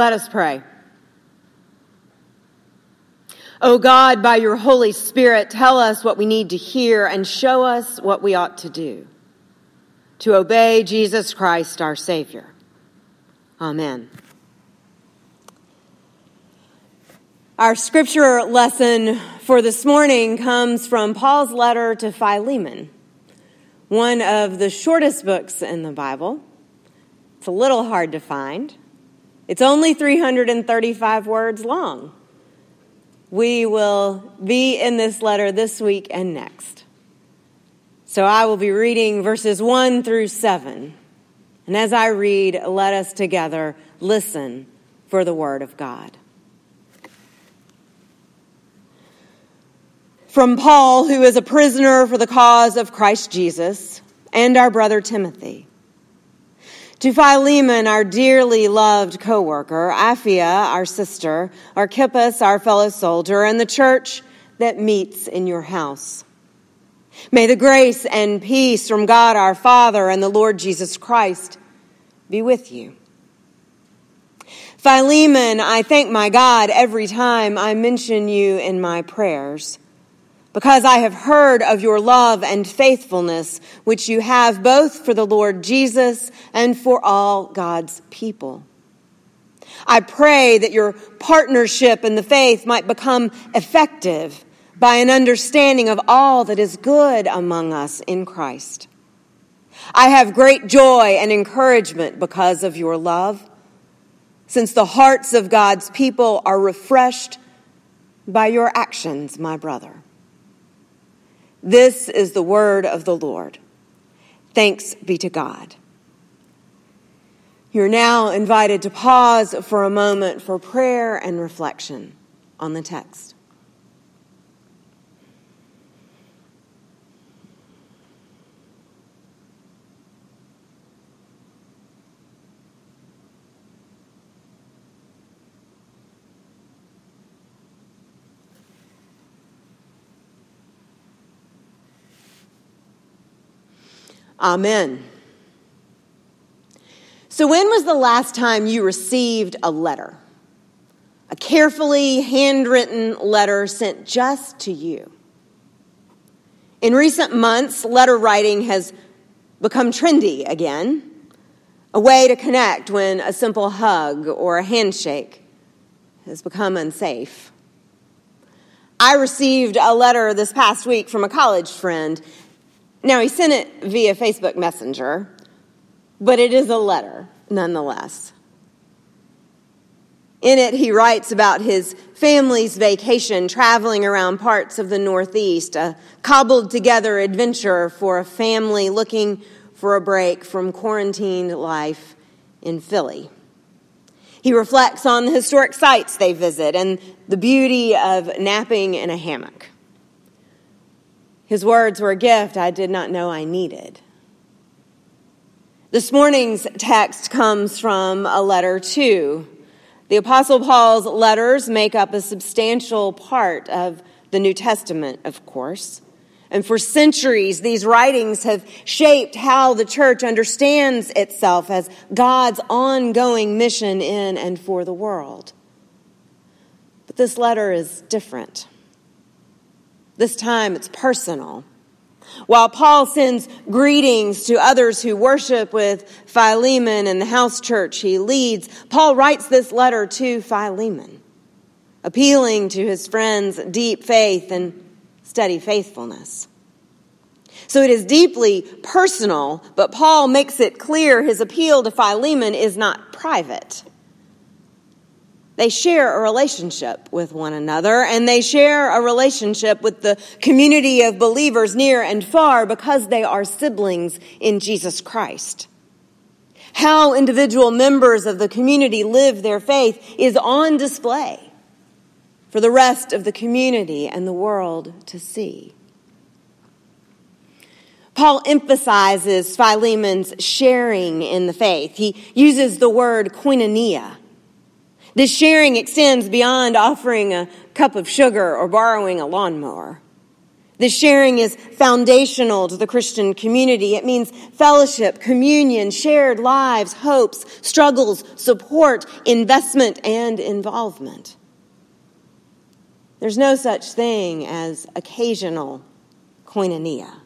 Let us pray. O oh God, by your Holy Spirit, tell us what we need to hear and show us what we ought to do to obey Jesus Christ, our Savior. Amen. Our scripture lesson for this morning comes from Paul's letter to Philemon, one of the shortest books in the Bible. It's a little hard to find. It's only 335 words long. We will be in this letter this week and next. So I will be reading verses 1 through 7. And as I read, let us together listen for the word of God. From Paul, who is a prisoner for the cause of Christ Jesus, and our brother Timothy. To Philemon, our dearly loved co-worker, Apphia, our sister, Archippus, our fellow soldier, and the church that meets in your house. May the grace and peace from God our Father and the Lord Jesus Christ be with you. Philemon, I thank my God every time I mention you in my prayers because I have heard of your love and faithfulness, which you have both for the Lord Jesus and for all God's people. I pray that your partnership in the faith might become effective by an understanding of all that is good among us in Christ. I have great joy and encouragement because of your love, since the hearts of God's people are refreshed by your actions, my brother. This is the word of the Lord. Thanks be to God. You're now invited to pause for a moment for prayer and reflection on the text. Amen. So, when was the last time you received a letter? A carefully handwritten letter sent just to you. In recent months, letter writing has become trendy again, a way to connect when a simple hug or a handshake has become unsafe. I received a letter this past week from a college friend now, he sent it via Facebook Messenger, but it is a letter nonetheless. In it, he writes about his family's vacation traveling around parts of the Northeast, a cobbled together adventure for a family looking for a break from quarantined life in Philly. He reflects on the historic sites they visit and the beauty of napping in a hammock. His words were a gift I did not know I needed. This morning's text comes from a letter to. The Apostle Paul's letters make up a substantial part of the New Testament, of course. And for centuries, these writings have shaped how the church understands itself as God's ongoing mission in and for the world. But this letter is different. This time it's personal. While Paul sends greetings to others who worship with Philemon and the house church he leads, Paul writes this letter to Philemon, appealing to his friend's deep faith and steady faithfulness. So it is deeply personal, but Paul makes it clear his appeal to Philemon is not private. They share a relationship with one another, and they share a relationship with the community of believers near and far because they are siblings in Jesus Christ. How individual members of the community live their faith is on display for the rest of the community and the world to see. Paul emphasizes Philemon's sharing in the faith. He uses the word koinonia this sharing extends beyond offering a cup of sugar or borrowing a lawnmower. This sharing is foundational to the Christian community. It means fellowship, communion, shared lives, hopes, struggles, support, investment, and involvement. There's no such thing as occasional koinonia.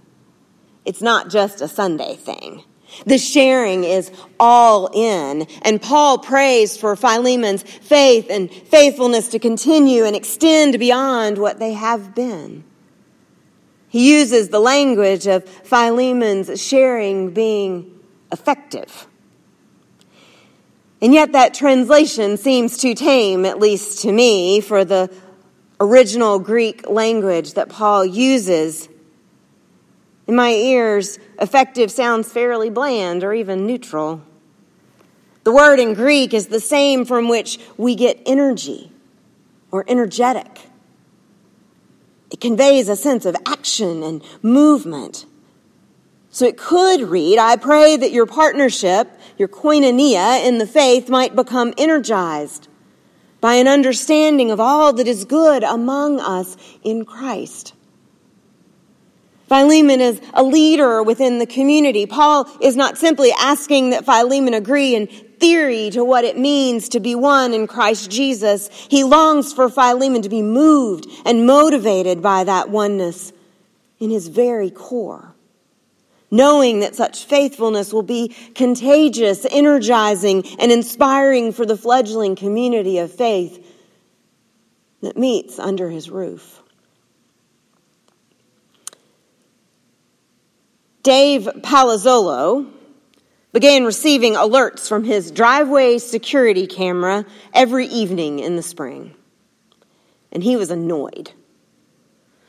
It's not just a Sunday thing. The sharing is all in. And Paul prays for Philemon's faith and faithfulness to continue and extend beyond what they have been. He uses the language of Philemon's sharing being effective. And yet that translation seems too tame, at least to me, for the original Greek language that Paul uses. In my ears, effective sounds fairly bland or even neutral. The word in Greek is the same from which we get energy or energetic. It conveys a sense of action and movement. So it could read, I pray that your partnership, your koinonia in the faith might become energized by an understanding of all that is good among us in Christ. Philemon is a leader within the community. Paul is not simply asking that Philemon agree in theory to what it means to be one in Christ Jesus. He longs for Philemon to be moved and motivated by that oneness in his very core. Knowing that such faithfulness will be contagious, energizing, and inspiring for the fledgling community of faith that meets under his roof. Dave Palazzolo began receiving alerts from his driveway security camera every evening in the spring. And he was annoyed.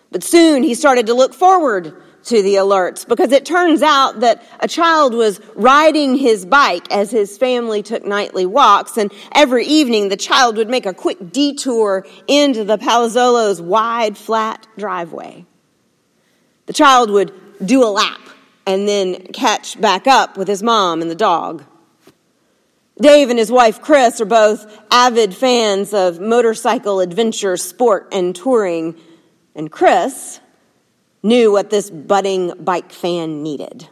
But soon he started to look forward to the alerts because it turns out that a child was riding his bike as his family took nightly walks and every evening the child would make a quick detour into the Palazzolo's wide flat driveway. The child would do a lap and then catch back up with his mom and the dog. Dave and his wife Chris are both avid fans of motorcycle adventure, sport, and touring. And Chris knew what this budding bike fan needed.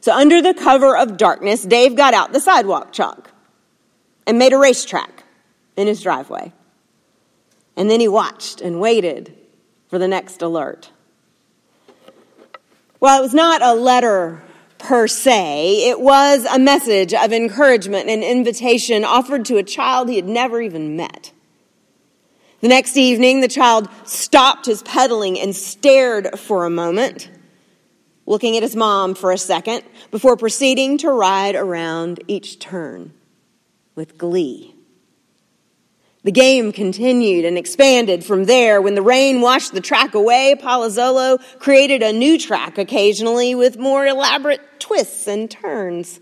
So, under the cover of darkness, Dave got out the sidewalk chalk and made a racetrack in his driveway. And then he watched and waited for the next alert. While it was not a letter per se, it was a message of encouragement and invitation offered to a child he had never even met. The next evening, the child stopped his pedaling and stared for a moment, looking at his mom for a second, before proceeding to ride around each turn with glee. The game continued and expanded from there. When the rain washed the track away, Palazzolo created a new track occasionally with more elaborate twists and turns.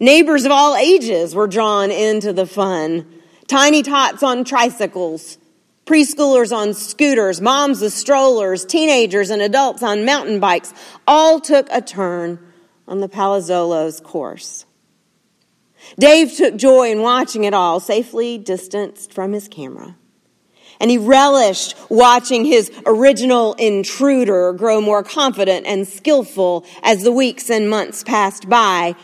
Neighbors of all ages were drawn into the fun. Tiny tots on tricycles, preschoolers on scooters, moms with strollers, teenagers and adults on mountain bikes all took a turn on the Palazzolo's course. Dave took joy in watching it all, safely distanced from his camera. And he relished watching his original intruder grow more confident and skillful as the weeks and months passed by.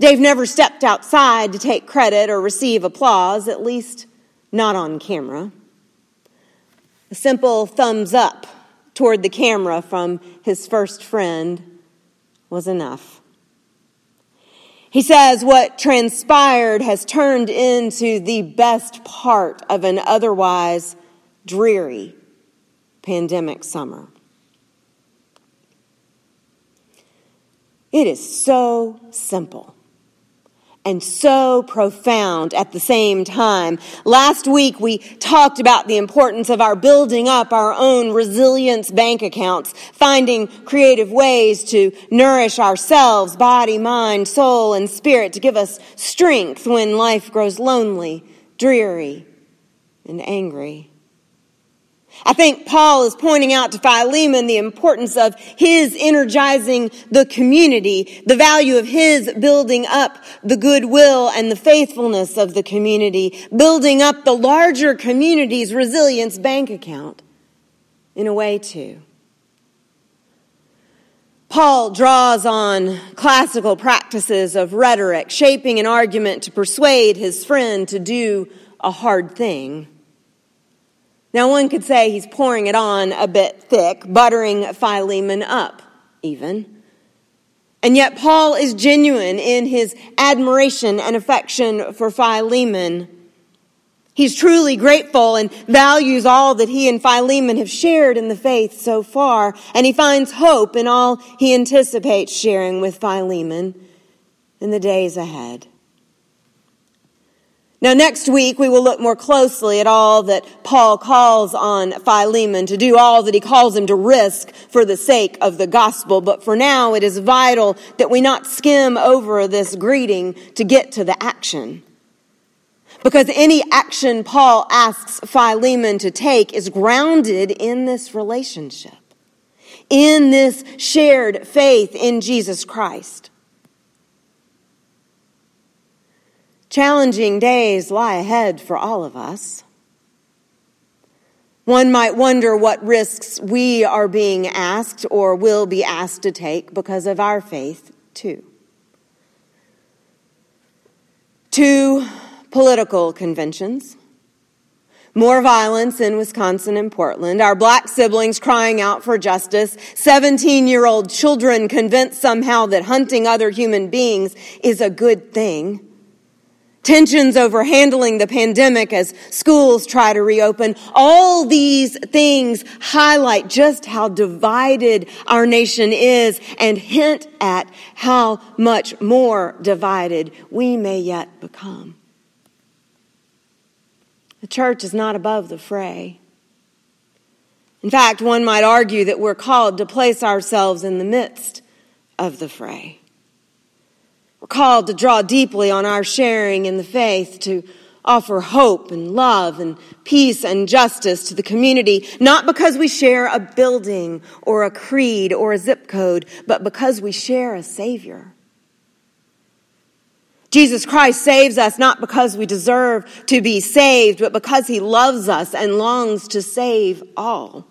Dave never stepped outside to take credit or receive applause, at least not on camera. A simple thumbs up toward the camera from his first friend was enough. He says what transpired has turned into the best part of an otherwise dreary pandemic summer. It is so simple and so profound at the same time. Last week we talked about the importance of our building up our own resilience bank accounts, finding creative ways to nourish ourselves, body, mind, soul, and spirit to give us strength when life grows lonely, dreary, and angry. I think Paul is pointing out to Philemon the importance of his energizing the community, the value of his building up the goodwill and the faithfulness of the community, building up the larger community's resilience bank account. in a way, too. Paul draws on classical practices of rhetoric, shaping an argument to persuade his friend to do a hard thing. Now, one could say he's pouring it on a bit thick, buttering Philemon up, even. And yet, Paul is genuine in his admiration and affection for Philemon. He's truly grateful and values all that he and Philemon have shared in the faith so far, and he finds hope in all he anticipates sharing with Philemon in the days ahead. Now, next week, we will look more closely at all that Paul calls on Philemon to do, all that he calls him to risk for the sake of the gospel. But for now, it is vital that we not skim over this greeting to get to the action. Because any action Paul asks Philemon to take is grounded in this relationship, in this shared faith in Jesus Christ. Challenging days lie ahead for all of us. One might wonder what risks we are being asked or will be asked to take because of our faith, too. Two political conventions. More violence in Wisconsin and Portland. Our black siblings crying out for justice. 17 year old children convinced somehow that hunting other human beings is a good thing. Tensions over handling the pandemic as schools try to reopen. All these things highlight just how divided our nation is and hint at how much more divided we may yet become. The church is not above the fray. In fact, one might argue that we're called to place ourselves in the midst of the fray. We're called to draw deeply on our sharing in the faith, to offer hope and love and peace and justice to the community, not because we share a building or a creed or a zip code, but because we share a Savior. Jesus Christ saves us not because we deserve to be saved, but because he loves us and longs to save all.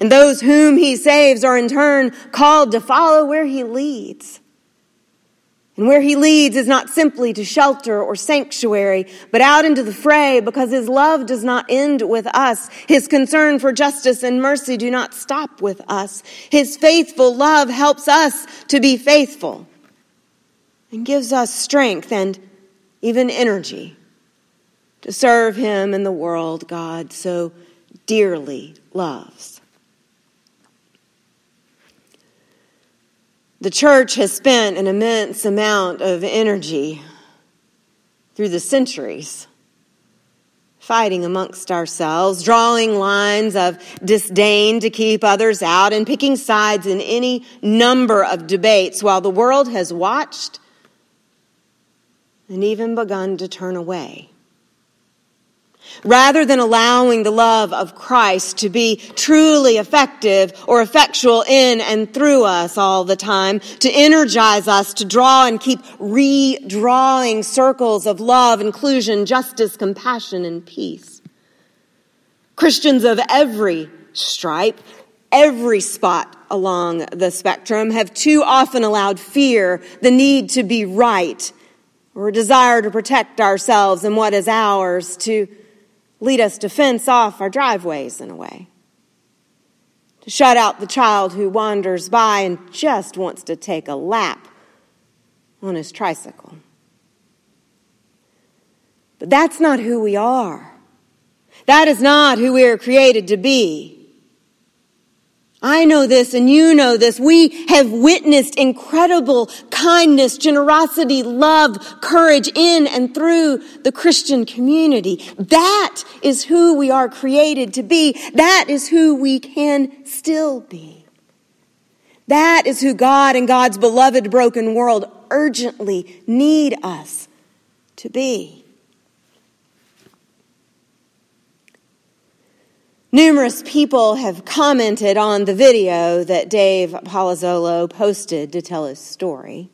And those whom he saves are in turn called to follow where he leads. And where he leads is not simply to shelter or sanctuary, but out into the fray because his love does not end with us. His concern for justice and mercy do not stop with us. His faithful love helps us to be faithful and gives us strength and even energy to serve Him in the world God so dearly loves. The church has spent an immense amount of energy through the centuries fighting amongst ourselves, drawing lines of disdain to keep others out, and picking sides in any number of debates while the world has watched and even begun to turn away. Rather than allowing the love of Christ to be truly effective or effectual in and through us all the time, to energize us to draw and keep redrawing circles of love, inclusion, justice, compassion, and peace. Christians of every stripe, every spot along the spectrum have too often allowed fear, the need to be right, or a desire to protect ourselves and what is ours to lead us to fence off our driveways in a way, to shut out the child who wanders by and just wants to take a lap on his tricycle. But that's not who we are. That is not who we are created to be. I know this and you know this. We have witnessed incredible kindness, generosity, love, courage in and through the Christian community. That is who we are created to be. That is who we can still be. That is who God and God's beloved broken world urgently need us to be. Numerous people have commented on the video that Dave Palazzolo posted to tell his story.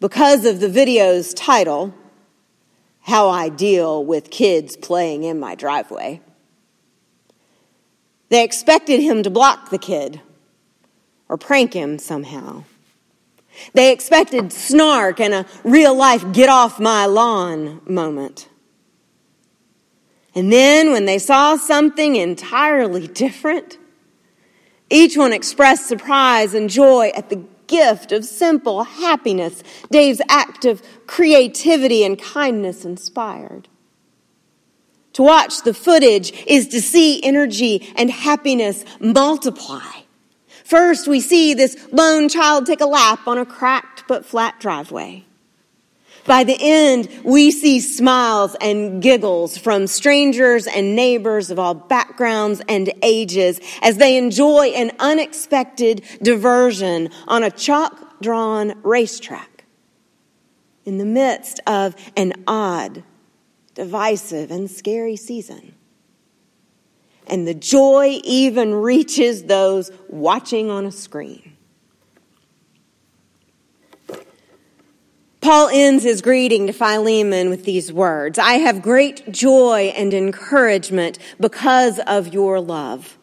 Because of the video's title, How I Deal with Kids Playing in My Driveway. They expected him to block the kid or prank him somehow. They expected snark and a real life get off my lawn moment. And then when they saw something entirely different, each one expressed surprise and joy at the gift of simple happiness Dave's act of creativity and kindness inspired. To watch the footage is to see energy and happiness multiply. First, we see this lone child take a lap on a cracked but flat driveway. By the end, we see smiles and giggles from strangers and neighbors of all backgrounds and ages as they enjoy an unexpected diversion on a chalk drawn racetrack in the midst of an odd, divisive, and scary season. And the joy even reaches those watching on a screen. Paul ends his greeting to Philemon with these words I have great joy and encouragement because of your love,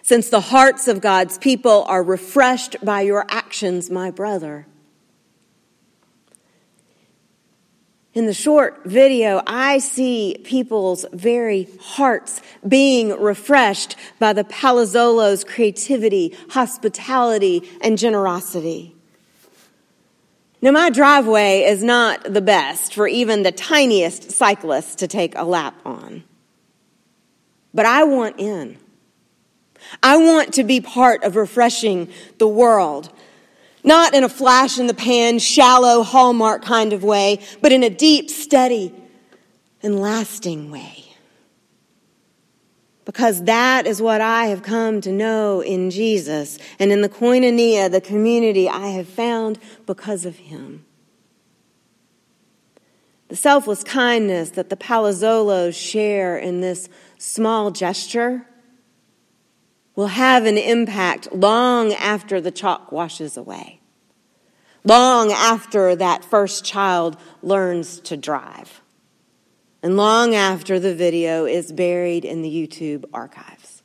since the hearts of God's people are refreshed by your actions, my brother. In the short video, I see people's very hearts being refreshed by the Palazzolo's creativity, hospitality, and generosity. Now, my driveway is not the best for even the tiniest cyclist to take a lap on. But I want in. I want to be part of refreshing the world not in a flash in the pan, shallow, hallmark kind of way, but in a deep, steady, and lasting way. Because that is what I have come to know in Jesus. And in the koinonia, the community I have found because of him. The selfless kindness that the Palazzolos share in this small gesture will have an impact long after the chalk washes away, long after that first child learns to drive, and long after the video is buried in the YouTube archives.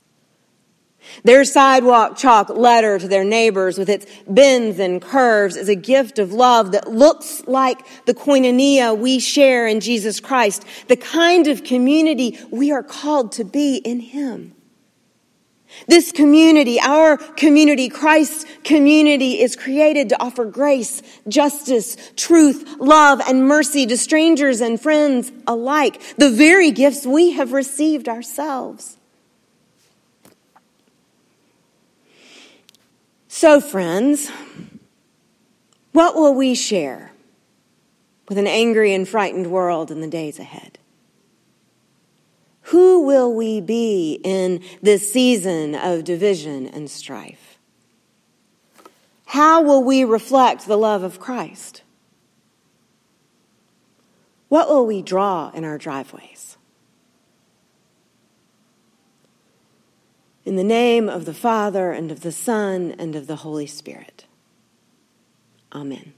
Their sidewalk chalk letter to their neighbors with its bends and curves is a gift of love that looks like the koinonia we share in Jesus Christ, the kind of community we are called to be in Him. This community, our community, Christ's community, is created to offer grace, justice, truth, love, and mercy to strangers and friends alike, the very gifts we have received ourselves. So, friends, what will we share with an angry and frightened world in the days ahead? Who will we be in this season of division and strife? How will we reflect the love of Christ? What will we draw in our driveways? In the name of the Father, and of the Son, and of the Holy Spirit. Amen.